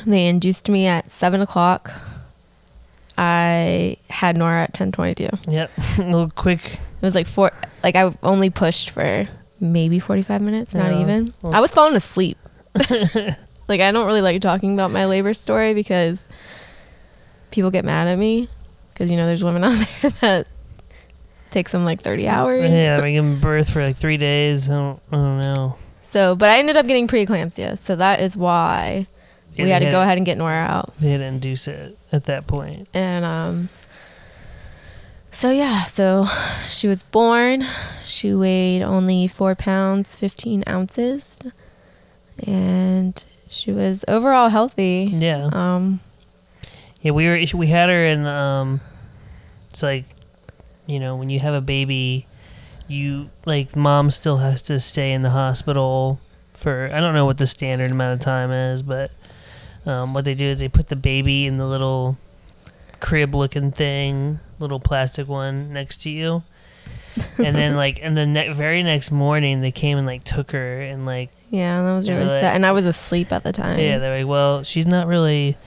They induced me at seven o'clock. I had Nora at ten twenty two. Yep. a little quick. It was like four. Like I only pushed for maybe forty five minutes, not Yeah. even. Well- I was falling asleep. like I don't really like talking about my labor story because people get mad at me because you know there's women out there that takes them like 30 hours. Yeah, we give birth for like three days. I don't, I don't know. So, but I ended up getting preeclampsia, so that is why we had they to go ahead and get Nora out. They had to induce it at that point. And um so yeah, so she was born. She weighed only four pounds, fifteen ounces. And she was overall healthy. Yeah. Um Yeah, we were we had her in um it's like you know, when you have a baby you like mom still has to stay in the hospital for I don't know what the standard amount of time is, but um, what they do is they put the baby in the little crib looking thing, little plastic one next to you. and then like and the ne- very next morning they came and like took her and like yeah, that was really like- sad. And I was asleep at the time. yeah, they're like, well, she's not really,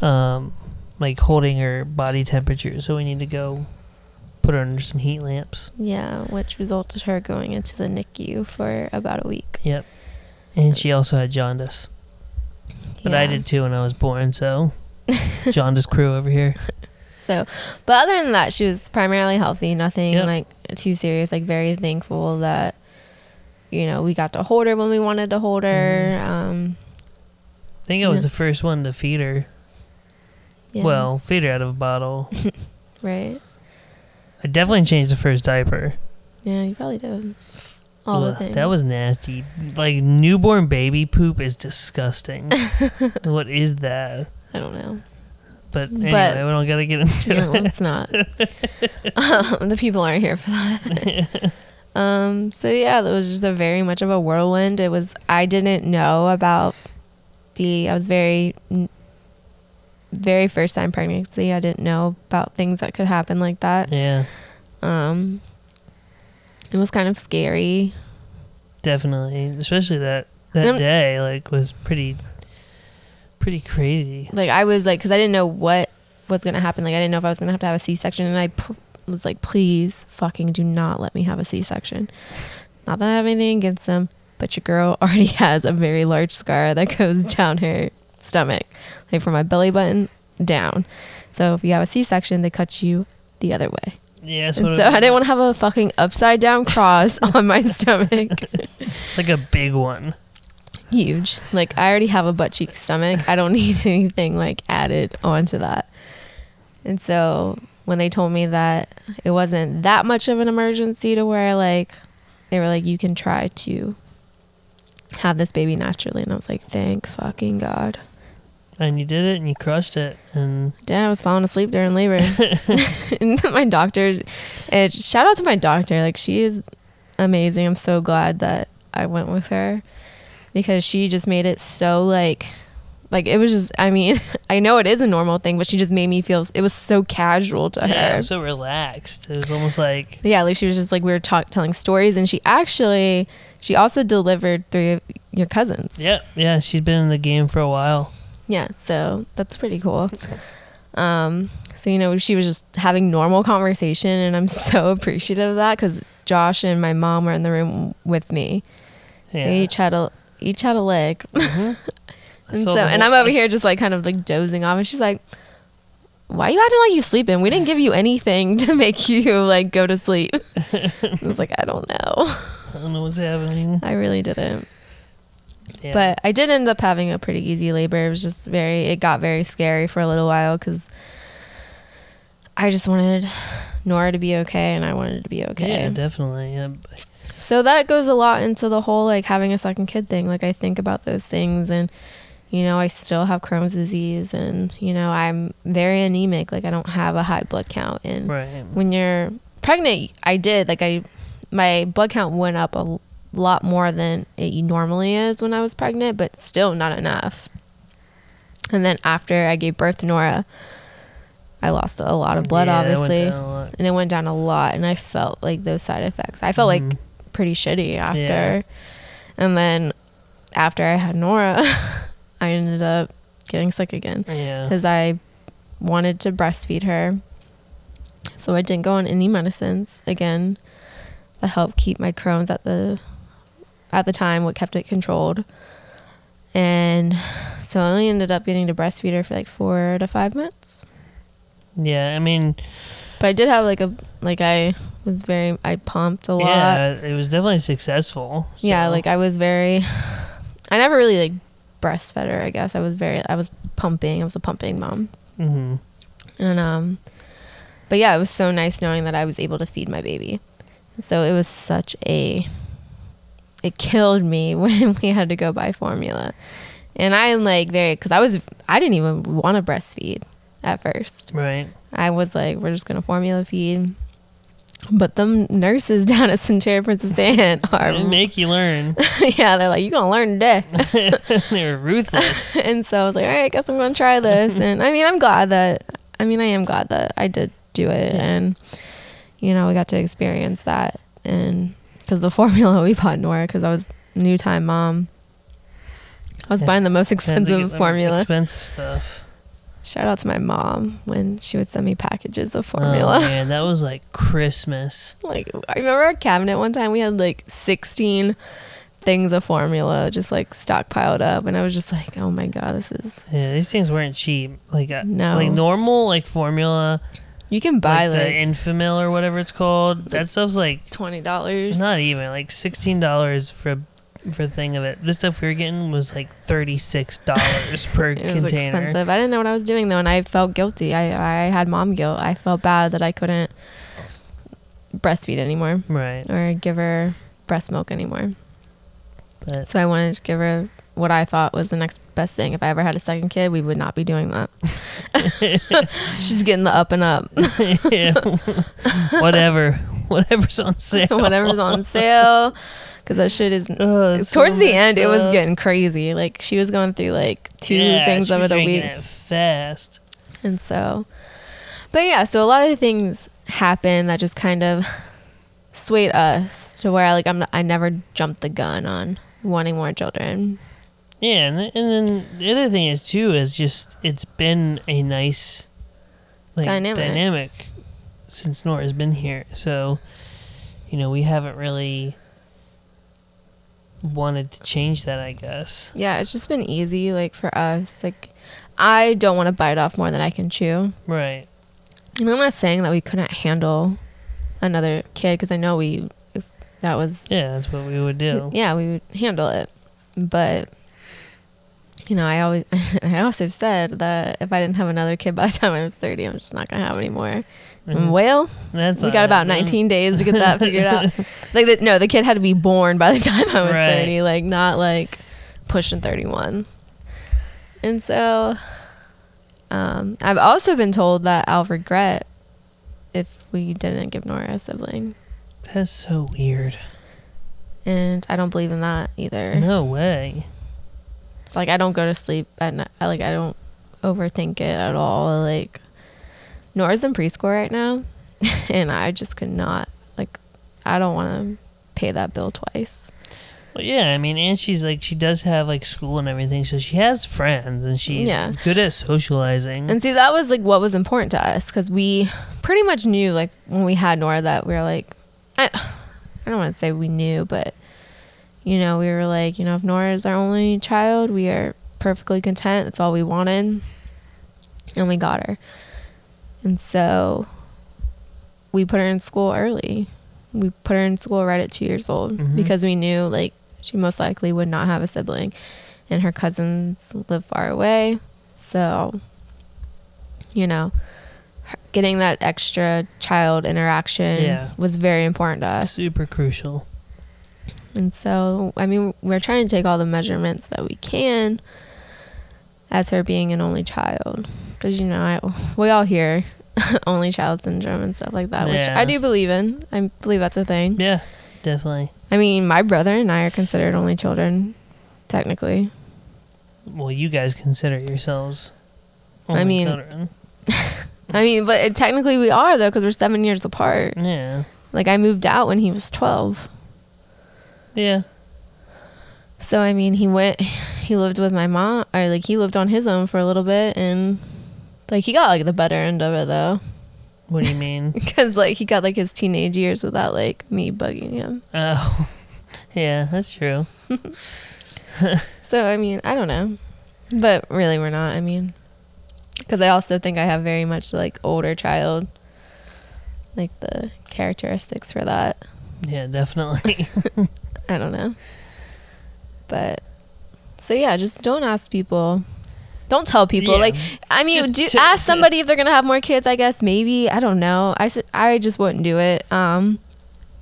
um, like holding her body temperature, so we need to go put her under some heat lamps. Yeah, which resulted her going into the NICU for about a week. Yep. And she also had jaundice, but I did too when I was born. So, jaundice crew over here. So, but other than that, she was primarily healthy. Nothing Yep. like too serious. Like very thankful that you know we got to hold her when we wanted to hold her. Um, I think I was Yeah. the first one to feed her. yeah, Well, feed her out of a bottle. right. I definitely changed the first diaper. Yeah, you probably did. All the things. That was nasty. Like newborn baby poop is disgusting. what is that? I don't know. But But- anyway, we don't gotta get into No, it. it's not. um, the people aren't here for that. um. So yeah, that was just a very much of a whirlwind. It was. I didn't know about the. I was very, very first time pregnancy. I didn't know about things that could happen like that. Yeah, Um. It was kind of scary. definitely. Especially that that day, like, was pretty, pretty crazy. Like I was like, because I didn't know what was gonna happen. Like I didn't know if I was gonna have to have a C section, and I pr- was like, please, fucking, do not let me have a C section. Not that I have anything against them, but your girl already has a very large scar that goes down her stomach, like from my belly button down. So if you have a C section, they cut you the other way. Yeah, that's And what so I didn't want to have a fucking upside down cross on my stomach. like a big one. Huge. Like I already have a butt cheek stomach. I don't need anything like added onto that. And so when they told me that it wasn't that much of an emergency to where like they were like you can try to have this baby naturally and I was like thank fucking god. And you did it and you crushed it. And Yeah, I was falling asleep during labor. and my doctor, and shout out to my doctor. Like, she is amazing. I'm so glad that I went with her because she just made it so, like, like it was just, I mean, I know it is a normal thing, but she just made me feel, it was so casual to yeah, her. so relaxed. It was almost like yeah, like she was just like, we were talk- telling stories, and she actually, she also delivered three of your cousins. yeah, yeah. She's been in the game for a while. Yeah, so that's pretty cool. Um, so you know, she was just having normal conversation, and I'm so appreciative of that because Josh and my mom were in the room with me. Yeah. They each had a each had a leg, I and so and I'm over here just like kind of like dozing off, and she's like, "Why are you acting like you sleeping? We didn't give you anything to make you like go to sleep." I was like, "I don't know, I don't know what's happening. I really didn't." Yeah. But I did end up having a pretty easy labor. It was just very, it got very scary for a little while because I just wanted Nora to be okay and I wanted to be okay. yeah, definitely. Yeah. So that goes a lot into the whole like having a second kid thing. Like I think about those things and you know, I still have Crohn's disease and you know, I'm very anemic. Like I don't have a high blood count and Right. when you're pregnant, I did like I my blood count went up a l- lot more than it normally is when I was pregnant, but still not enough. And then after I gave birth to Nora, I lost a lot of blood, Yeah, obviously, a lot. and it went down a lot. And I felt like those side effects. I felt Mhm. like pretty shitty after. Yeah. And then after I had Nora, I ended up getting sick again Yeah. because I wanted to breastfeed her. So I didn't go on any medicines again that helped keep my Crohn's at the at the time what kept it controlled. And so I only ended up getting to breastfeed her for like four to five months. Yeah. I mean, But I did have like a like I was very I pumped a lot. yeah, it was definitely successful. Yeah, like I was very I never really like breastfed her, I guess. I was very I was pumping. I was a pumping mom. Mhm. And um but yeah, it was so nice knowing that I was able to feed my baby. So it was such a it killed me when we had to go buy formula. And I'm like very cuz I was I didn't even want to breastfeed at first. Right. I was like we're just going to formula feed. But them nurses down at Sentara Princess Anne are They make you learn. yeah, they're like, you're gonna learn today. they were ruthless. and so I was like, all right, I guess I'm gonna try this. And I mean, I'm glad that, I mean, I am glad that I did do it. Yeah. And, you know, we got to experience that. And the formula we bought Nora, because I was new time mom, I was Yeah. buying the most Had to get expensive formula. Expensive stuff. Shout out to my mom when she would send me packages of Oh formula. man, that was like Christmas. like, I remember our cabinet one time we had like 16 things of formula just like stockpiled up. And I was just like, oh my God, this is. Yeah, these things weren't cheap. Like uh, No. like normal like formula, You can buy like, like, the Enfamil or whatever it's called. That stuff's like twenty dollars. not even like sixteen dollars for a for a thing of it. This stuff we were getting was like thirty six dollars per It was container. expensive. I didn't know what I was doing though, and I felt guilty. I I had mom guilt. I felt bad that I couldn't breastfeed anymore Right. or give her breast milk anymore. But So I wanted to give her what I thought was the next best thing. If I ever had a second kid, we would not be doing that. She's getting the up and up. yeah. whatever. Whatever's on sale. Whatever's on sale. Because that shit is. Oh, it's so Towards the end, it was getting crazy. Like she was going through like two Yeah, things of it a week. Fast. And so, but yeah, so a lot of things happen that just kind of swayed us to where like I'm I never jumped the gun on wanting more children. Yeah, and, th- and then the other thing is too is just it's been a nice like Dynamic. dynamic since Nora's been here. So, you know, we haven't really wanted to change that, I guess. Yeah, it's just been easy, like for us. Like, I don't want to bite off more than I can chew. Right. And I'm not saying that we couldn't handle another kid because I know we, if that was, Yeah, that's what we would do. yeah, we would handle it. But, you know, I always, I also said that if I didn't have another kid by the time I was 30, I'm just not going to have any more. Mhm. Well, That's we got about happening. 19 days to get that figured out. Like, the, no, the kid had to be born by the time I was Right. 30, like, not like pushing 31. And so, um, I've also been told that I'll regret if we didn't give Nora a sibling. That's so weird. And I don't believe in that either. No way. Like, I don't go to sleep at night. Like, I don't overthink it at all. Like, Nora's in preschool right now. And I just could not, like, I don't want to pay that bill twice. Well, yeah, I mean, and she's like, she does have like school and everything, so she has friends and she's Yeah. good at socializing. And see, that was like what was important to us because we pretty much knew, like, when we had Nora, that we were like, I, I don't want to say we knew, but, you know, we were like, you know, if Nora is our only child, we are perfectly content. That's all we wanted. And we got her. And so we put her in school early. We put her in school right at two years old Mhm. because we knew, like, she most likely would not have a sibling. And her cousins live far away. So, you know, getting that extra child interaction Yeah. was very important to us. Super crucial. And so, I mean, we're trying to take all the measurements that we can as her being an only child. Because, you know, I, we all hear only child syndrome and stuff like that, which I do believe in. I believe that's a thing. Yeah, definitely. I mean, my brother and I are considered only children, technically. Well, you guys consider yourselves. I mean- children. I mean, but technically we are, though, because we're seven years apart. Yeah. Like, I moved out when he was 12. Yeah. So I mean, he went, he lived with my mom, or like he lived on his own for a little bit, and like he got like the better end of it though, What do you mean? because like he got like his teenage years without like me bugging him. oh, yeah, that's true. So I mean, I don't know, but really we're not. I mean, because I also think I have very much like older child, like the characteristics for that. Yeah, definitely. I don't know, but so yeah, just don't ask people. Don't tell people. Yeah. Like, I mean, Just do to- ask somebody if they're gonna have more kids. I guess maybe. I don't know. I I just wouldn't do it. Um,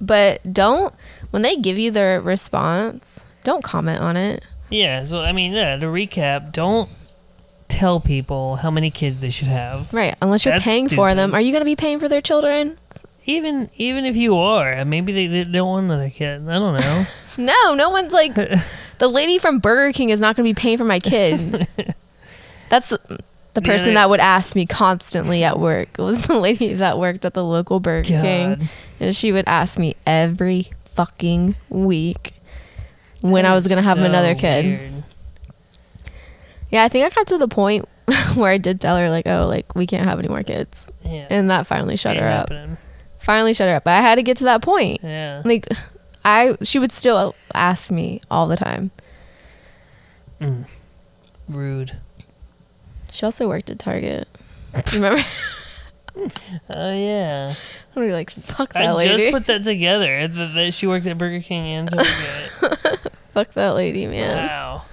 but don't when they give you their response. Don't comment on it. yeah, so I mean, yeah, to recap, don't tell people how many kids they should have. Right. Unless you're That's paying for them. Are you gonna be paying for their children? Even even if you are, uh, maybe they, they don't want another kid. I don't know. No. No one's like the lady from Burger King is not gonna be paying for my kid. That's the person they- that would ask me constantly at work. It was the lady that worked at the local Burger King. And she would ask me every fucking week when I was going to have So another kid. weird. Yeah, I think I got to the point where I did tell her, like, oh, like, we can't have any more kids. Yeah. And that finally shut ain't her up. Finally shut her up. But I had to get to that point. Yeah. Like, I, she would still ask me all the time. Mm. Rude. She also worked at Target. Remember? Oh yeah. I'm gonna be like, fuck that I lady. I just put that together. That, that she worked at Burger King and Target. fuck that lady, man. wow.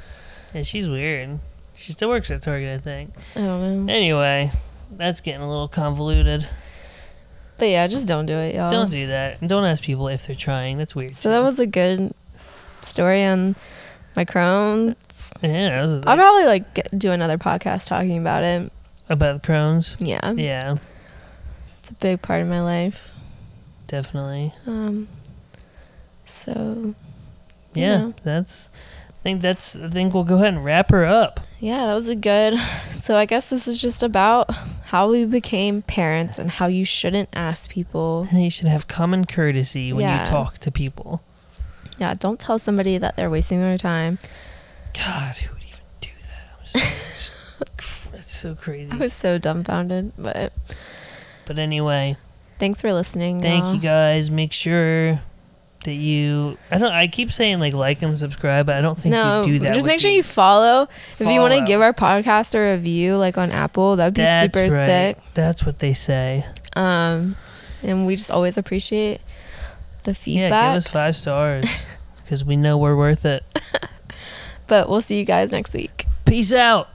Yeah, she's weird. She still works at Target, I think. I don't know. Anyway, that's getting a little convoluted. But yeah, just don't do it, y'all. Don't do that. And don't ask people if they're trying. That's weird. So that was a good story on my Crohn's. yeah. That was I'll probably like get, do another podcast talking about it. about the Crohn's. Yeah, Yeah, it's a big part of my life. definitely. Um, so you Yeah, know. that's. I think that's. I think we'll go ahead and wrap her up. yeah, that was a good. So I guess this is just about how we became parents and how you shouldn't ask people. You should have common courtesy when Yeah. you talk to people. Yeah, don't tell somebody that they're wasting their time. God, who would even do that? So, it's so crazy. I was so dumbfounded, but But anyway, thanks for listening. thank y'all. you guys. Make sure that you. I don't. I keep saying like like and subscribe, but I don't think No, you do that. just make sure you these. follow. If you want to give our podcast a review, like on Apple, that'd be That's super right. sick. That's what they say. Um, and we just always appreciate the feedback. Yeah, give us five stars because we know we're worth it. but we'll see you guys next week. Peace out.